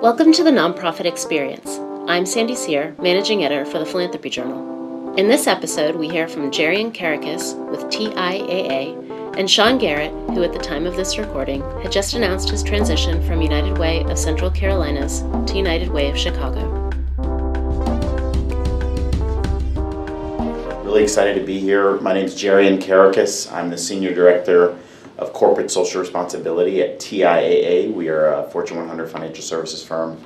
Welcome to the Nonprofit Experience. I'm Sandy Sear, Managing Editor for the Philanthropy Journal. In this episode, we hear from Jarian Kerekes with TIAA and Sean Garrett, who at the time of this recording had just announced his transition from United Way of Central Carolinas to United Way of Chicago. Really excited to be here. My name is Jarian Kerekes. I'm the Senior Director of Corporate Social Responsibility at TIAA. We are a Fortune 100 financial services firm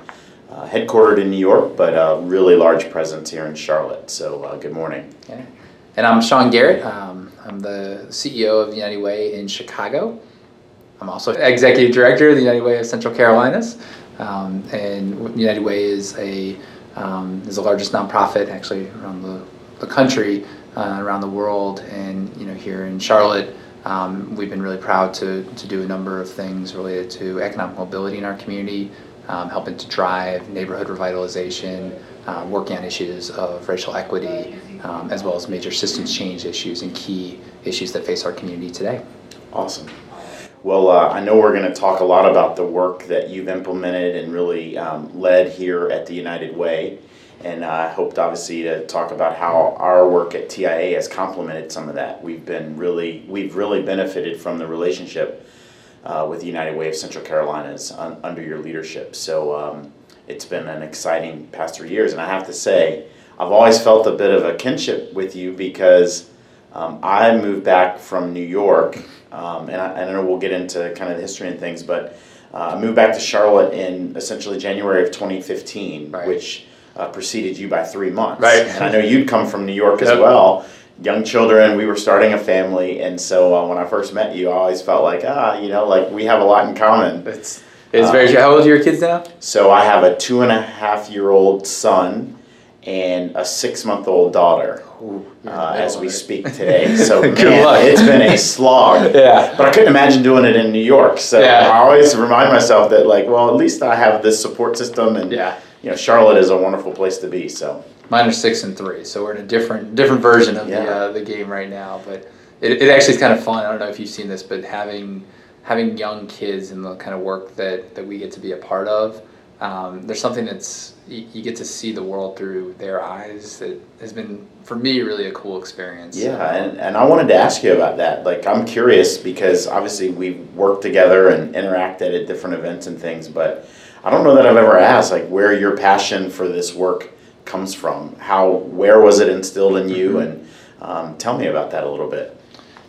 uh, headquartered in New York, but a really large presence here in Charlotte. So, uh, good morning. Okay. And I'm Sean Garrett. Um, I'm the CEO of United Way in Chicago. I'm also Executive Director of the United Way of Central Carolinas. Um, and United Way is a um, is the largest nonprofit actually around the, the country, uh, around the world, and you know here in Charlotte. Um, we've been really proud to, to do a number of things related to economic mobility in our community, um, helping to drive neighborhood revitalization, uh, working on issues of racial equity, um, as well as major systems change issues and key issues that face our community today. Awesome. Well, uh, I know we're going to talk a lot about the work that you've implemented and really um, led here at the United Way and I uh, hoped obviously to talk about how our work at TIAA has complemented some of that. We've been really, we've really benefited from the relationship uh, with United Way of Central Carolinas un, under your leadership. So um, it's been an exciting past three years, and I have to say, I've always felt a bit of a kinship with you because um, I moved back from New York, um, and, I, I know we'll get into kind of the history and things, but uh, I moved back to Charlotte in essentially January of 2015, right. which uh, preceded you by three months. Right. And I know you'd come from New York as yep. well. Young children, we were starting a family, and so uh, when I first met you, I always felt like, ah, you know, like we have a lot in common. It's, it's very true. How old are your kids now? So I have a two and a half year old son and a six month old daughter. Ooh, uh, as we speak today. So man, it's been a slog. yeah. But I couldn't imagine doing it in New York. So yeah. I always remind myself that like, well, at least I have this support system and yeah you know, Charlotte is a wonderful place to be. So mine are six and three, so we're in a different different version of yeah. the uh, the game right now. But it, it actually is kind of fun. I don't know if you've seen this, but having having young kids and the kind of work that that we get to be a part of. Um, there's something that's you, you, get to see the world through their eyes that has been for me really a cool experience yeah and, and i wanted to ask you about that like i'm curious because obviously we've worked together and interacted at different events and things but I don't know that I've ever asked like where your passion for this work comes from. How where was it instilled in you, mm-hmm. and um, tell me about that a little bit.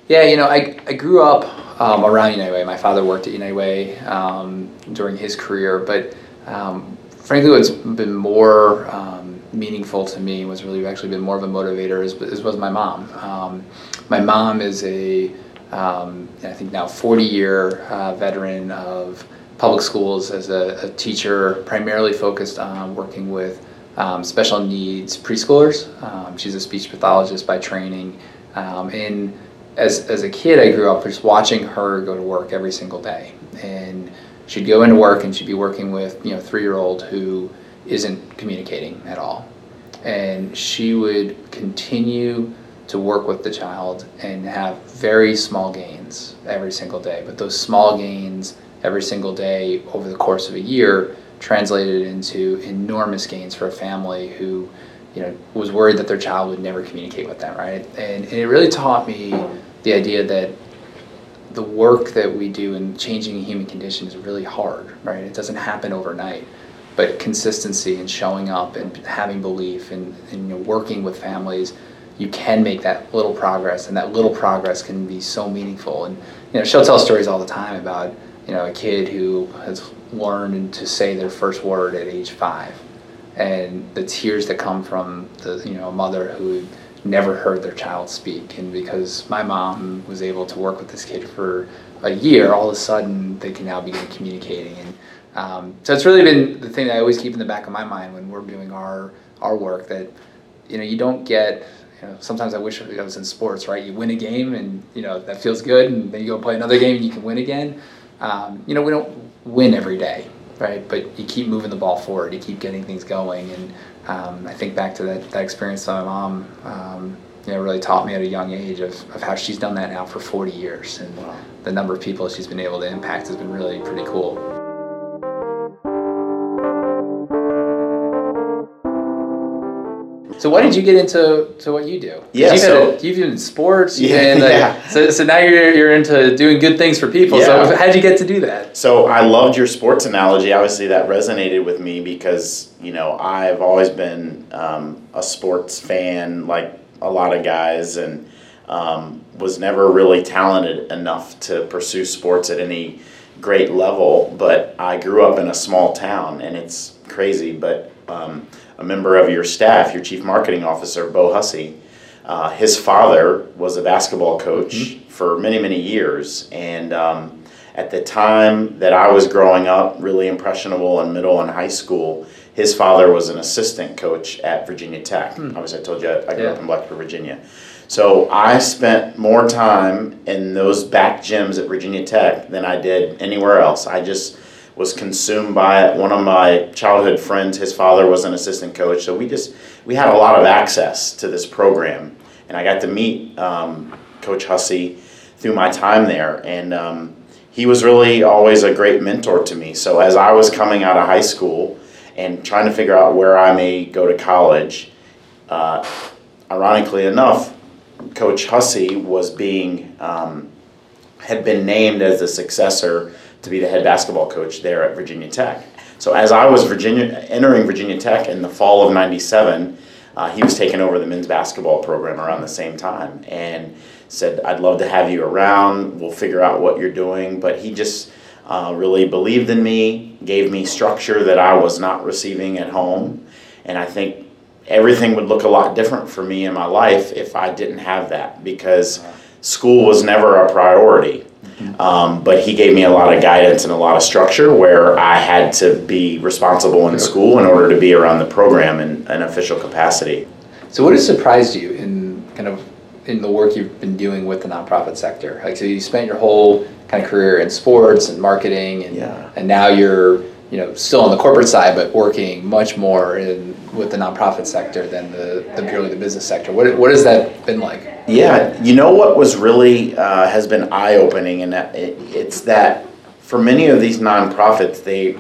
Yeah, you know, I, I grew up um, around United Way. My father worked at United Way um, during his career, but um, frankly, what's been more um, meaningful to me was really actually been more of a motivator. As, as was my mom. Um, my mom is a I think now 40 year uh, veteran of public schools as a, a teacher, primarily focused on working with um, special needs preschoolers. Um, she's a speech pathologist by training. Um, and as, as a kid, I grew up just watching her go to work every single day. And she'd go into work and she'd be working with, you know, three-year-old who isn't communicating at all. And she would continue to work with the child and have very small gains every single day. But those small gains every single day over the course of a year translated into enormous gains for a family who you know was worried that their child would never communicate with them right? And, and it really taught me the idea that the work that we do in changing human condition is really hard right? It doesn't happen overnight. But consistency and showing up and having belief and, and you know, working with families you can make that little progress and that little progress can be so meaningful. And you know she'll tell stories all the time about you know, a kid who has learned to say their first word at age five, and the tears that come from the you know a mother who never heard their child speak, and because my mom was able to work with this kid for a year, all of a sudden they can now begin communicating, and um, so it's really been the thing that I always keep in the back of my mind when we're doing our our work that you know you don't get you know, sometimes I wish I was in sports, right? You win a game and you know that feels good, and then you go play another game and you can win again um, you know, we don't win every day, right? But you keep moving the ball forward, you keep getting things going. And um, I think back to that, that experience that my mom, um, you know, really taught me at a young age of, of how she's done that now for 40 years. And wow. the number of people she's been able to impact has been really pretty cool. So why did you get into to what you do? Yeah, you've, so- a, you've been in sports. Yeah, yeah. So, so now you're you're into doing good things for people. Yeah. So how did you get to do that? So I loved your sports analogy. Obviously, that resonated with me because you know I've always been um, a sports fan, like a lot of guys, and um, was never really talented enough to pursue sports at any great level. But I grew up in a small town, and it's crazy. But um, a member of your staff, your chief marketing officer, Bo Hussey, uh, his father was a basketball coach for many, many years, and um, at the time that I was growing up, really impressionable in middle and high school, his father was an assistant coach at Virginia Tech. Obviously, I told you I, I grew up in Blacksburg, Virginia. So I spent more time in those back gyms at Virginia Tech than I did anywhere else. I just was consumed by it. One of my childhood friends, his father was an assistant coach, so we just we had a lot of access to this program, and I got to meet um, Coach Hussey through my time there, and um, he was really always a great mentor to me. So as I was coming out of high school and trying to figure out where I may go to college, uh, ironically enough, Coach Hussey was being um, had been named as the successor to be the head basketball coach there at Virginia Tech. So as I was Virginia entering Virginia Tech in the fall of '97, uh, he was taking over the men's basketball program around the same time and said, "I'd love to have you around. We'll figure out what you're doing." But he just uh, really believed in me, gave me structure that I was not receiving at home, and I think everything would look a lot different for me in my life if I didn't have that because school was never a priority. Um, but he gave me a lot of guidance and a lot of structure where I had to be responsible in school in order to be around the program in an official capacity. So what has surprised you in kind of in the work you've been doing with the nonprofit sector? Like, so you spent your whole kind of career in sports and marketing, and Yeah. and now you're you know still on the corporate side, but working much more in with the nonprofit sector than the, the purely the business sector. What what has that been like? Yeah, you know what was really uh, has been eye opening, and that it, it's that for many of these nonprofits, they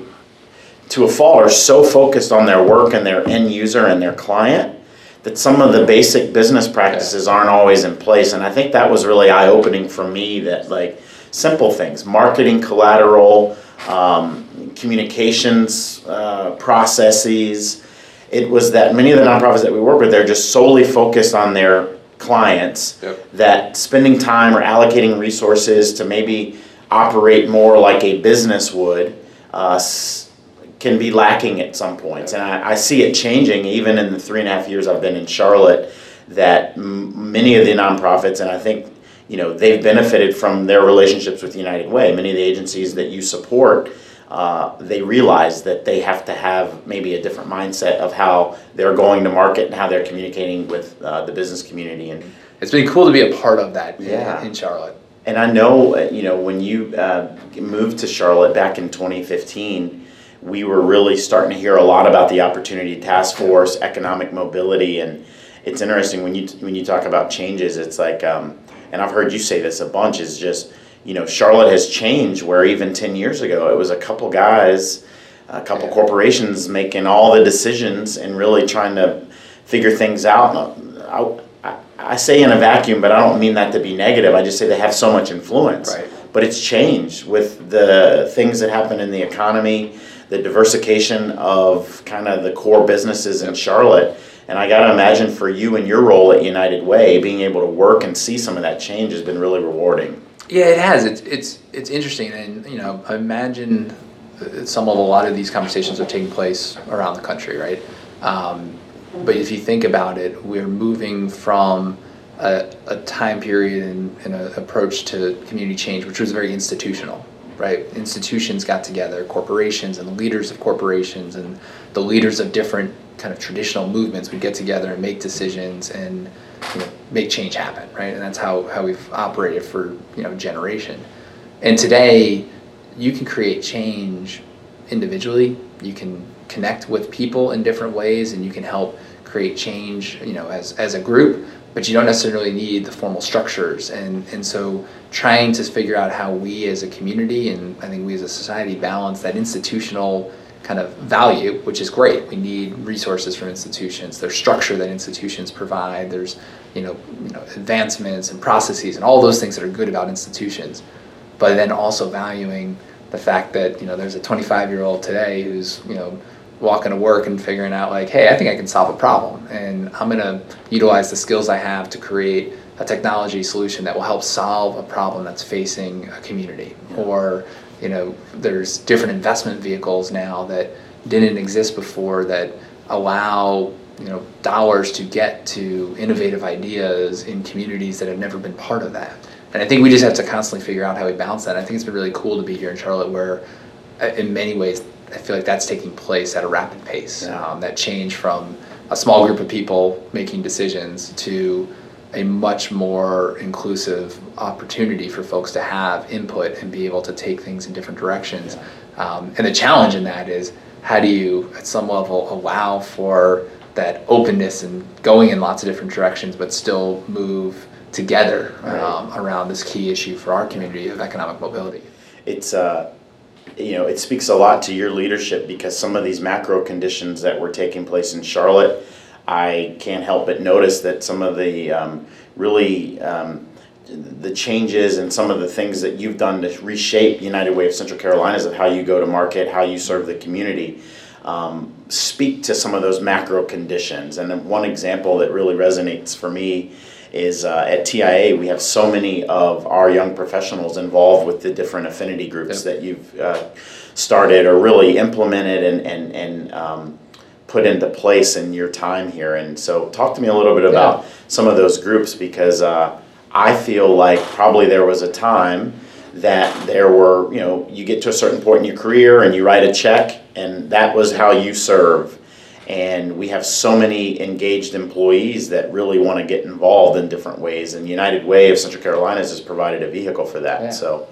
to a fault are so focused on their work and their end user and their client that some of the basic business practices aren't always in place. And I think that was really eye opening for me. That like simple things, marketing collateral, um, communications uh, processes it was that many of the nonprofits that we work with, they're just solely focused on their clients. Yep. That spending time or allocating resources to maybe operate more like a business would uh, can be lacking at some points. And I, I see it changing even in the three and a half years I've been in Charlotte. That m- many of the nonprofits, and I think you know they've benefited from their relationships with United Way. Many of the agencies that you support uh, they realize that they have to have maybe a different mindset of how they're going to market and how they're communicating with uh, the business community. And It's been cool to be a part of that in- Yeah. in Charlotte. and I know uh, you know when you uh, moved to Charlotte back in 2015, we were really starting to hear a lot about the Opportunity Task Force, economic mobility, and it's interesting when you when you talk about changes. It's like, um, and I've heard you say this a bunch. Is just you know Charlotte has changed where even 10 years ago it was a couple guys, a couple corporations making all the decisions and really trying to figure things out. I, I, I say in a vacuum, but I don't mean that to be negative. I just say they have so much influence. Right. But it's changed with the things that happen in the economy, the diversification of kind of the core businesses in Charlotte. And I got to imagine for you and your role at United Way, being able to work and see some of that change has been really rewarding. Yeah, it has. It's it's it's interesting, and you know, I imagine some of a lot of these conversations are taking place around the country, right? Um, but if you think about it, we're moving from a, a time period and, and an approach to community change, which was very institutional, right? Institutions got together, corporations and the leaders of corporations and the leaders of different kind of traditional movements would get together and make decisions and you know, make change happen, right? And that's how, how we've operated for you know generation. And today, you can create change individually. You can connect with people in different ways, and you can help create change, you know, as as a group. But you don't necessarily need the formal structures. And and so, trying to figure out how we as a community and I think we as a society balance that institutional kind of value, which is great. We need resources from institutions. There's structure that institutions provide. There's you know, you know advancements and processes and all those things that are good about institutions. But then also valuing the fact that you know there's a 25 year old today who's you know walking to work and figuring out like, hey, I think I can solve a problem, and I'm gonna utilize the skills I have to create a technology solution that will help solve a problem that's facing a community yeah. or you know, there's different investment vehicles now that didn't exist before that allow you know dollars to get to innovative ideas in communities that have never been part of that. And I think we just have to constantly figure out how we balance that. I think it's been really cool to be here in Charlotte, where uh, in many ways I feel like that's taking place at a rapid pace. Yeah. Um, that change from a small group of people making decisions to a much more inclusive opportunity for folks to have input and be able to take things in different directions. Um, and the challenge in that is how do you, at some level, allow for that openness and going in lots of different directions, but still move together right. um, around this key issue for our community of economic mobility. It's uh, you know it speaks a lot to your leadership because some of these macro conditions that were taking place in Charlotte I can't help but notice that some of the um, really um, the changes and some of the things that you've done to reshape United Way of Central Carolinas of how you go to market, how you serve the community, um, speak to some of those macro conditions. And one example that really resonates for me is uh, at TIAA, we have so many of our young professionals involved with the different affinity groups yep. that you've uh, started or really implemented and, and, and um, put into place in your time here. And so, talk to me a little bit about yeah. some of those groups because uh, I feel like probably there was a time that there were, you know, you get to a certain point in your career and you write a check, and that was how you serve. And we have so many engaged employees that really want to get involved in different ways. And United Way of Central Carolinas has provided a vehicle for that. Yeah. So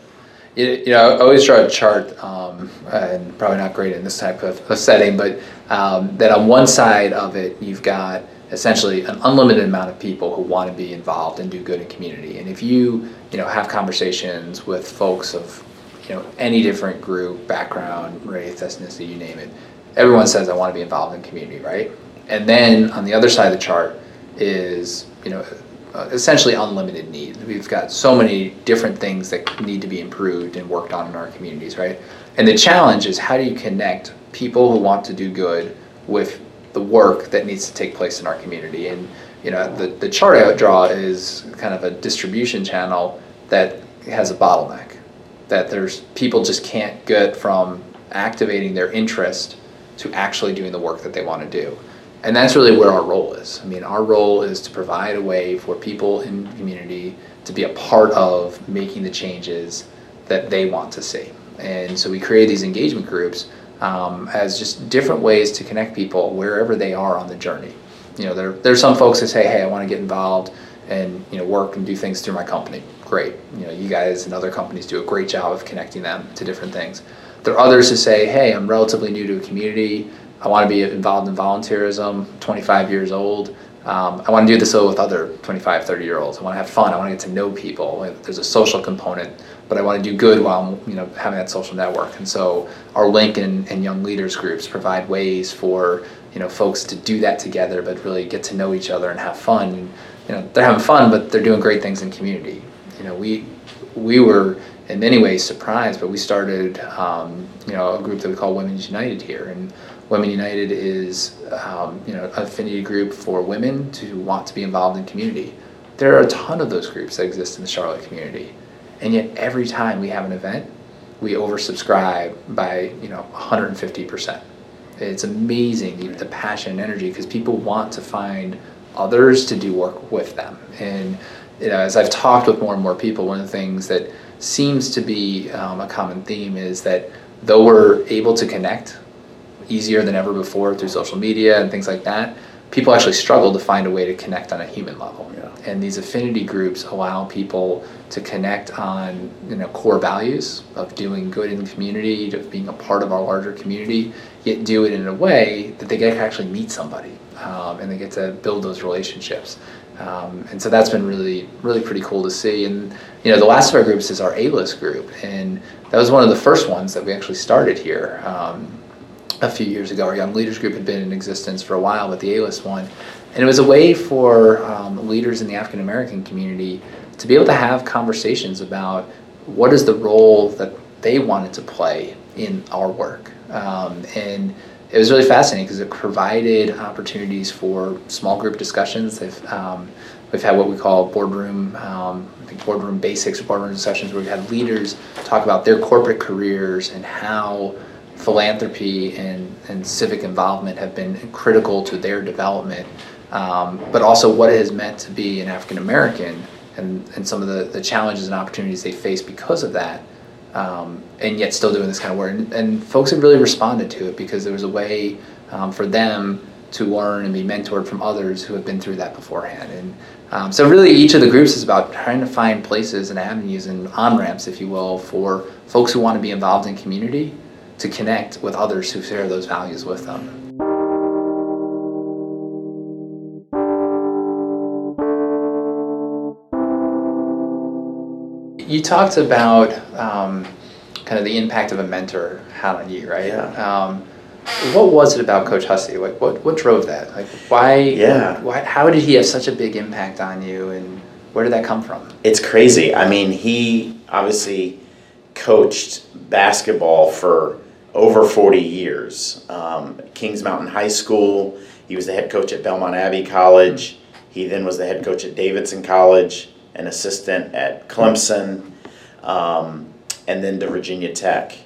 you know, I always draw a chart, um, and probably not great in this type of, setting, but um, that on one side of it, you've got essentially an unlimited amount of people who want to be involved and do good in community. And if you, you know, have conversations with folks of, you know, any different group, background, race, ethnicity, you name it, everyone says I want to be involved in community, right? And then on the other side of the chart is, you know, uh, essentially unlimited need. We've got so many different things that need to be improved and worked on in our communities, right? And the challenge is how do you connect people who want to do good with the work that needs to take place in our community? And you know, the, the chart I draw is kind of a distribution channel that has a bottleneck. That there's people just can't get from activating their interest to actually doing the work that they want to do. And that's really where our role is. I mean, our role is to provide a way for people in the community to be a part of making the changes that they want to see. And so we create these engagement groups um, as just different ways to connect people wherever they are on the journey. You know, there, there's some folks that say, hey, I want to get involved and you know work and do things through my company. Great. You know, you guys and other companies do a great job of connecting them to different things. There are others who say, hey, I'm relatively new to a community. I want to be involved in volunteerism, 25 years old. Um, I want to do this with other 25, 30 year olds. I want to have fun. I want to get to know people. There's a social component, but I want to do good while you know having that social network. And so our Link and, and Young Leaders groups provide ways for you know folks to do that together, but really get to know each other and have fun. You know they're having fun, but they're doing great things in community. You know we we were in many ways surprised, but we started um, you know a group that we call Women's United here, and Women United is um, you know an affinity group for women to want to be involved in community. There are a ton of those groups that exist in the Charlotte community, and yet every time we have an event, we oversubscribe by you know 150 percent. It's amazing the passion and energy because people want to find others to do work with them. And you know, as I've talked with more and more people, one of the things that seems to be um, a common theme is that though we're able to connect easier than ever before through social media and things like that, people actually struggle to find a way to connect on a human level. Yeah. And these affinity groups allow people to connect on you know core values of doing good in the community, of being a part of our larger community, yet do it in a way that they get to actually meet somebody um, and they get to build those relationships. Um, and so that's been really, really pretty cool to see. And you know, the last of our groups is our A-list group, and that was one of the first ones that we actually started here. Um, a few years ago. Our Young Leaders Group had been in existence for a while, but the A-list one. And it was a way for um, leaders in the African American community to be able to have conversations about what is the role that they wanted to play in our work. Um, and it was really fascinating because it provided opportunities for small group discussions. They've, um, we've had what we call boardroom, um, I think boardroom basics, boardroom discussions where we've had leaders talk about their corporate careers and how philanthropy and, and civic involvement have been critical to their development, um, but also what it has meant to be an African American and, and some of the, the challenges and opportunities they face because of that um, and yet still doing this kind of work. And, and, folks have really responded to it because there was a way um, for them to learn and be mentored from others who have been through that beforehand. And um, so, really, each of the groups is about trying to find places and avenues and on ramps, if you will, for folks who want to be involved in community to connect with others who share those values with them. you talked about um, kind of the impact of a mentor had on you, right? Yeah. Um, what was it about Coach Hussey? Like, what what drove that? Like, why? Yeah. Why? How did he have such a big impact on you, and where did that come from? It's crazy. I mean, he obviously coached basketball for over 40 years. Um, Kings Mountain High School. He was the head coach at Belmont Abbey College. He then was the head coach at Davidson College an assistant at Clemson, um, and then to Virginia Tech.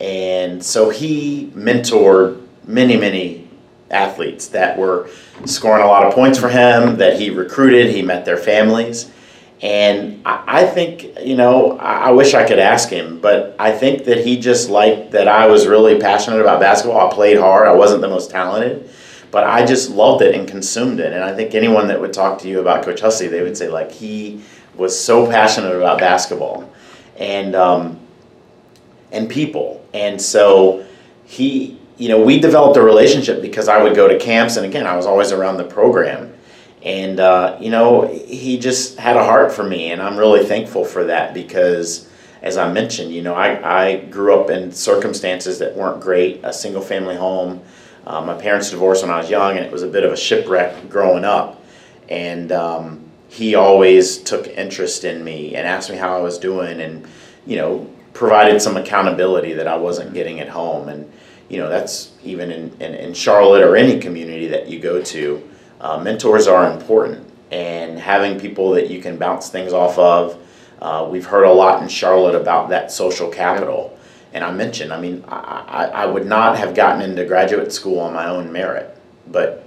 And so he mentored many, many athletes that were scoring a lot of points for him, that he recruited, he met their families. And I, I think, you know, I, I wish I could ask him, but I think that he just liked that I was really passionate about basketball. I played hard, I wasn't the most talented but I just loved it and consumed it. And I think anyone that would talk to you about Coach Hussey, they would say like he was so passionate about basketball and um, and people. And so he, you know, we developed a relationship because I would go to camps, and again, I was always around the program. And uh, you know, he just had a heart for me, and I'm really thankful for that because as I mentioned, you know, I, I grew up in circumstances that weren't great, a single family home, uh, my parents divorced when I was young, and it was a bit of a shipwreck growing up. And um, he always took interest in me and asked me how I was doing, and you know, provided some accountability that I wasn't getting at home. And you know, that's even in, in, in Charlotte or any community that you go to. Uh, mentors are important, and having people that you can bounce things off of. Uh, we've heard a lot in Charlotte about that social capital and I mentioned, I mean, I, I would not have gotten into graduate school on my own merit, but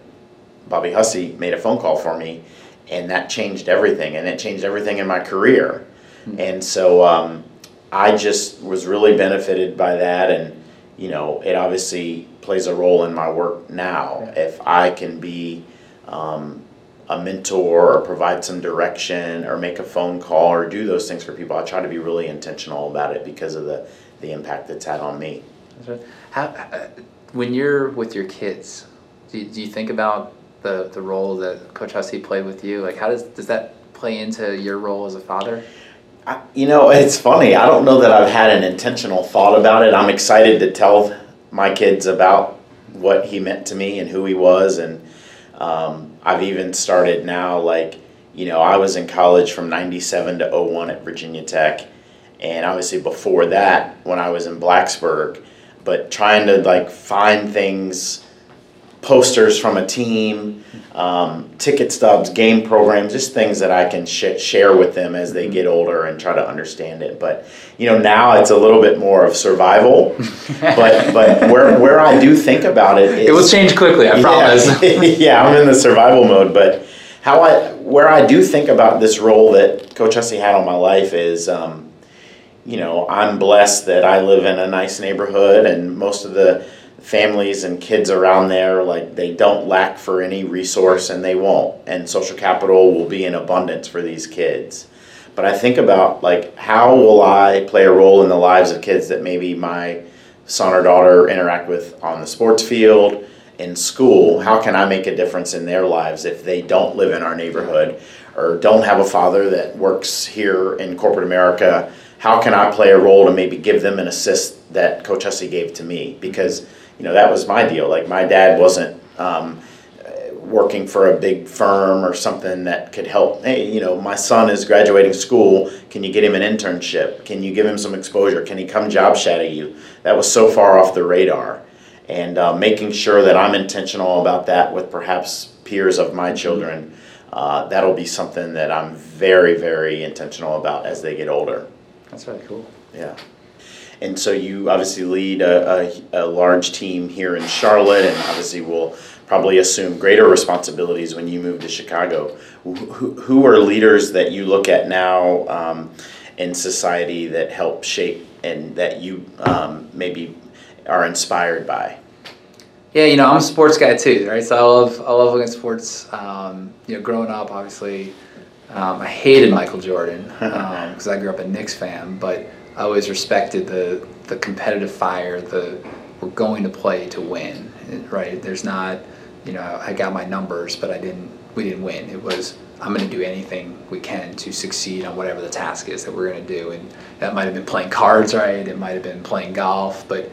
Bobby Hussey made a phone call for me, and that changed everything, and it changed everything in my career. Mm-hmm. And so um, I just was really benefited by that, and you know, it obviously plays a role in my work now. If I can be um, a mentor or provide some direction or make a phone call or do those things for people, I try to be really intentional about it because of the the impact it's had on me. How, uh, when you're with your kids, do you, do you think about the, the role that Coach Hussey played with you? Like, how does does that play into your role as a father? I, you know, it's funny. I don't know that I've had an intentional thought about it. I'm excited to tell my kids about what he meant to me and who he was, and um, I've even started now. Like, you know, I was in college from '97 to 01 at Virginia Tech and obviously before that when I was in Blacksburg, but trying to like find things, posters from a team, um, ticket stubs, game programs, just things that I can sh- share with them as they get older and try to understand it. But you know now it's a little bit more of survival, but but where where I do think about it, it will change quickly. I promise. Yeah, yeah, I'm in the survival mode, but how I where I do think about this role that Coach Hussey had on my life is. Um, you know, I'm blessed that I live in a nice neighborhood and most of the families and kids around there, like they don't lack for any resource and they won't. And social capital will be in abundance for these kids. But I think about like how will I play a role in the lives of kids that maybe my son or daughter interact with on the sports field, in school? How can I make a difference in their lives if they don't live in our neighborhood or don't have a father that works here in corporate America? how can I play a role to maybe give them an assist that Coach Hussey gave to me? Because you know, that was my deal. Like my dad wasn't um, working for a big firm or something that could help. Hey, you know, my son is graduating school. Can you get him an internship? Can you give him some exposure? Can he come job shadow you? That was so far off the radar. And uh, making sure that I'm intentional about that with perhaps peers of my children, uh, that'll be something that I'm very, very intentional about as they get older. That's really cool. Yeah. And so you obviously lead a, a, a large team here in Charlotte, and obviously will probably assume greater responsibilities when you move to Chicago. Who, who are leaders that you look at now um, in society that help shape and that you um, maybe are inspired by? Yeah, you know, I'm a sports guy too, right? So I love I love looking at sports. Um, you know, growing up, obviously, um, I hated Michael Jordan because um, I grew up a Knicks fan, but I always respected the the competitive fire. The we're going to play to win, right? There's not you know, I got my numbers, but I didn't. We didn't win. It was I'm going to do anything we can to succeed on whatever the task is that we're going to do, and that might have been playing cards, right? It might have been playing golf, but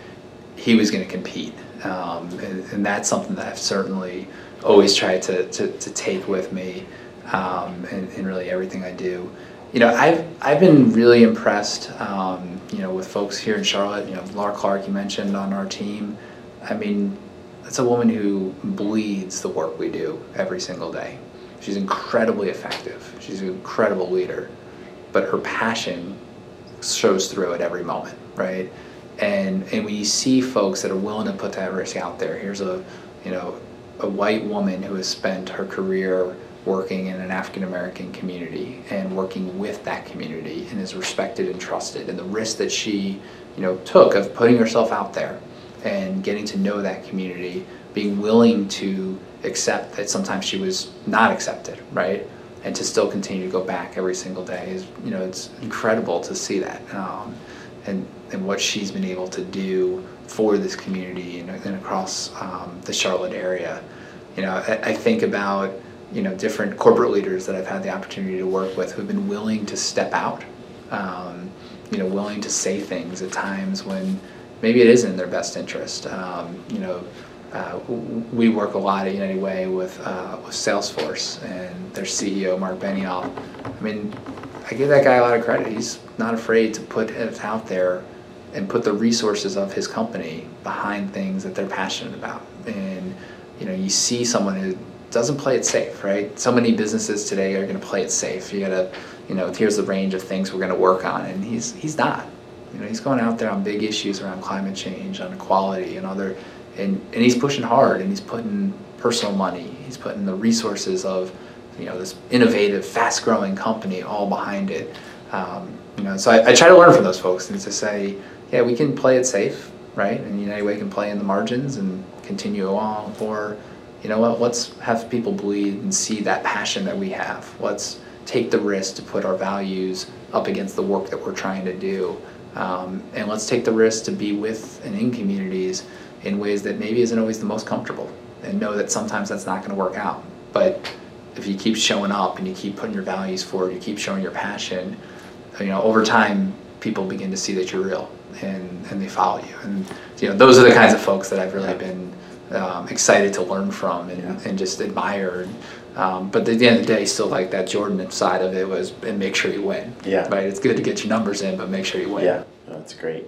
he was going to compete, um, and, and, that's something that I've certainly always tried to to, to take with me, um, in, in really everything I do. You know, I've I've been really impressed, um, you know, with folks here in Charlotte. You know, Laura Clark, you mentioned on our team. I mean, that's a woman who bleeds the work we do every single day. She's incredibly effective. She's an incredible leader, but her passion shows through at every moment, right? And and when you see folks that are willing to put that risk out there, here's a you know a white woman who has spent her career working in an African American community and working with that community and is respected and trusted, and the risk that she you know took of putting herself out there and getting to know that community, being willing to accept that sometimes she was not accepted, right? And to still continue to go back every single day is, you know, it's incredible to see that. Um, and, and what she's been able to do for this community and, and across um, the Charlotte area. You know, I, I, think about, you know, different corporate leaders that I've had the opportunity to work with who've been willing to step out, um, you know, willing to say things at times when maybe it isn't in their best interest. Um, you know, uh, we work a lot at United Way with uh, with Salesforce and their CEO Marc Benioff. I mean, I give that guy a lot of credit. He's not afraid to put it out there and put the resources of his company behind things that they're passionate about. And you know, you see someone who doesn't play it safe, right? So many businesses today are going to play it safe. You got to, you know, here's the range of things we're going to work on, and he's he's not. You know, he's going out there on big issues around climate change, on equality, and other, and, and he's pushing hard, and he's putting personal money, he's putting the resources of, you know, this innovative, fast-growing company all behind it. Um, you know, so I, I, try to learn from those folks and to say, yeah, we can play it safe, right? And United Way can play in the margins and continue along, or you know what? Let's have people bleed and see that passion that we have. Let's take the risk to put our values up against the work that we're trying to do. Um, and let's take the risk to be with and in communities in ways that maybe isn't always the most comfortable and know that sometimes that's not going to work out. But if you keep showing up and you keep putting your values forward, you keep showing your passion, you know, over time people begin to see that you're real and, and they follow you. And you know, those are the kinds of folks that I've really been um, excited to learn from and, yeah. and just admire. And, um, but at the end of the day, still like that Jordan side of it was, and make sure you win. Yeah. Right. It's good to get your numbers in, but make sure you win. Yeah, that's great.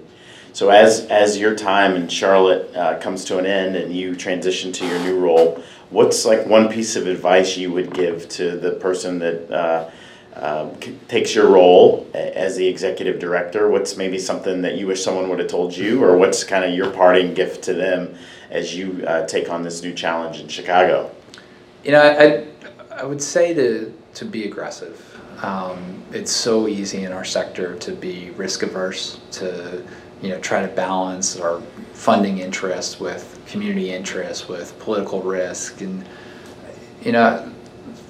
So as as your time in Charlotte uh, comes to an end and you transition to your new role, what's like one piece of advice you would give to the person that uh, uh, takes your role as the executive director? What's maybe something that you wish someone would have told you, or what's kind of your parting gift to them as you uh, take on this new challenge in Chicago? You know, I, I would say to, to be aggressive. Um, it's so easy in our sector to be risk averse, to you know try to balance our funding interests with community interests, with political risk, and you know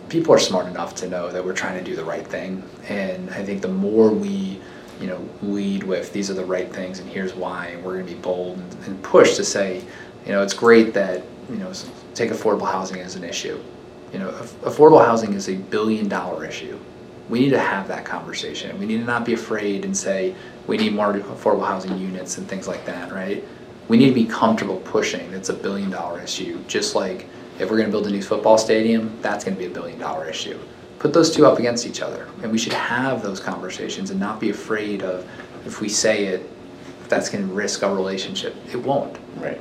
people are smart enough to know that we're trying to do the right thing. And I think the more we you know lead with these are the right things and here's why, and we're going to be bold and, and push to say you know, it's great that, you know, take affordable housing as an issue. You know, affordable housing is a billion dollar issue. We need to have that conversation. We need to not be afraid and say we need more affordable housing units and things like that, right? we need to be comfortable pushing. It's a billion dollar issue. Just like if we're going to build a new football stadium, that's going to be a billion dollar issue. Put those two up against each other, and we should have those conversations and not be afraid of if we say it, that's going to risk our relationship. It won't. Right.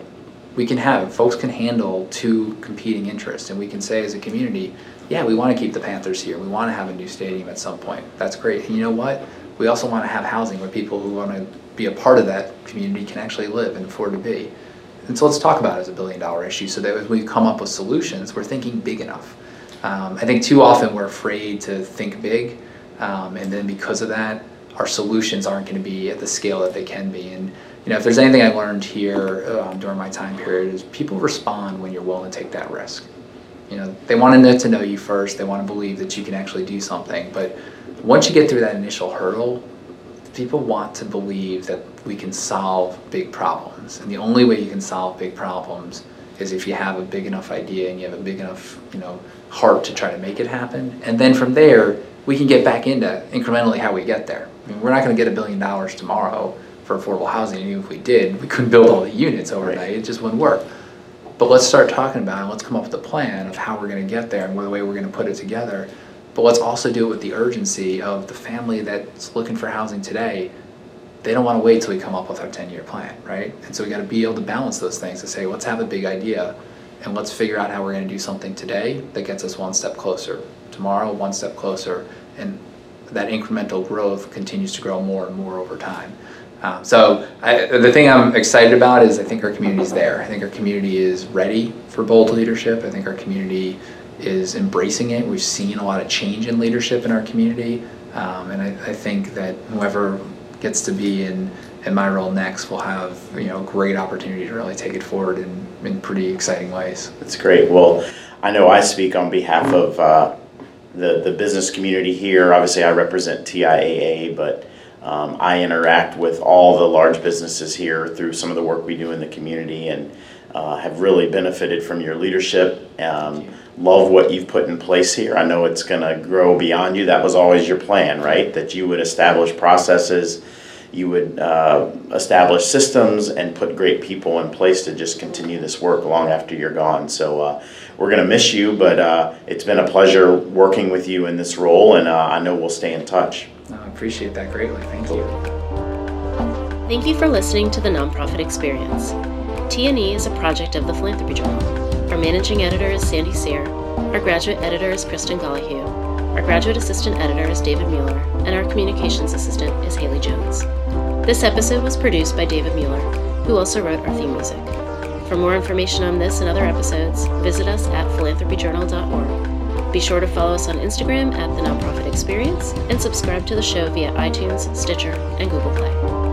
We can have folks can handle two competing interests, and we can say as a community, yeah, we want to keep the Panthers here. We want to have a new stadium at some point. That's great. And you know what? We also want to have housing where people who want to be a part of that community can actually live and afford to be. And so let's talk about it as a billion dollar issue so that as we come up with solutions, we're thinking big enough. Um, I think too often we're afraid to think big, um, and then because of that, our solutions aren't going to be at the scale that they can be. And you know, if there's anything I learned here um, during my time period, is people respond when you're willing to take that risk. You know, they want to get to know you first. They want to believe that you can actually do something. But once you get through that initial hurdle, people want to believe that we can solve big problems. And the only way you can solve big problems is if you have a big enough idea and you have a big enough, you know, heart to try to make it happen. And then from there, we can get back into incrementally how we get there. I mean, we're not going to get a billion dollars tomorrow for affordable housing. And even if we did, we couldn't build all the units overnight. Right. It just wouldn't work. But let's start talking about it. Let's come up with a plan of how we're going to get there and the way we're going to put it together. But let's also do it with the urgency of the family that's looking for housing today. They don't want to wait till we come up with our 10 year plan, right? And so we got to be able to balance those things to say, let's have a big idea and let's figure out how we're going to do something today that gets us one step closer. Tomorrow, one step closer. And that incremental growth continues to grow more and more over time. Um, so I, the thing I'm excited about is I think our community is there. I think our community is ready for bold leadership. I think our community is embracing it. We've seen a lot of change in leadership in our community, um, and I, I, think that whoever gets to be in in my role next will have you know great opportunity to really take it forward in, in pretty exciting ways. That's great. Well, I know I speak on behalf of uh, the the business community here. Obviously, I represent TIAA, but um, I interact with all the large businesses here through some of the work we do in the community and uh, have really benefited from your leadership. Um, love what you've put in place here. I know it's going to grow beyond you. That was always your plan, right? That you would establish processes, you would uh, establish systems, and put great people in place to just continue this work long after you're gone. So uh, we're going to miss you, but uh, it's been a pleasure working with you in this role, and uh, I know we'll stay in touch. I appreciate that greatly. Thank you. Thank you for listening to the Nonprofit Experience. T&E is a project of the Philanthropy Journal. Our managing editor is Sandy Sear. Our graduate editor is Kristen Gollihue. Our graduate assistant editor is David Mueller, and our communications assistant is Haley Jones. This episode was produced by David Mueller, who also wrote our theme music. For more information on this and other episodes, visit us at philanthropyjournal.org be sure to follow us on Instagram at The Nonprofit Experience and subscribe to the show via iTunes, Stitcher, and Google Play.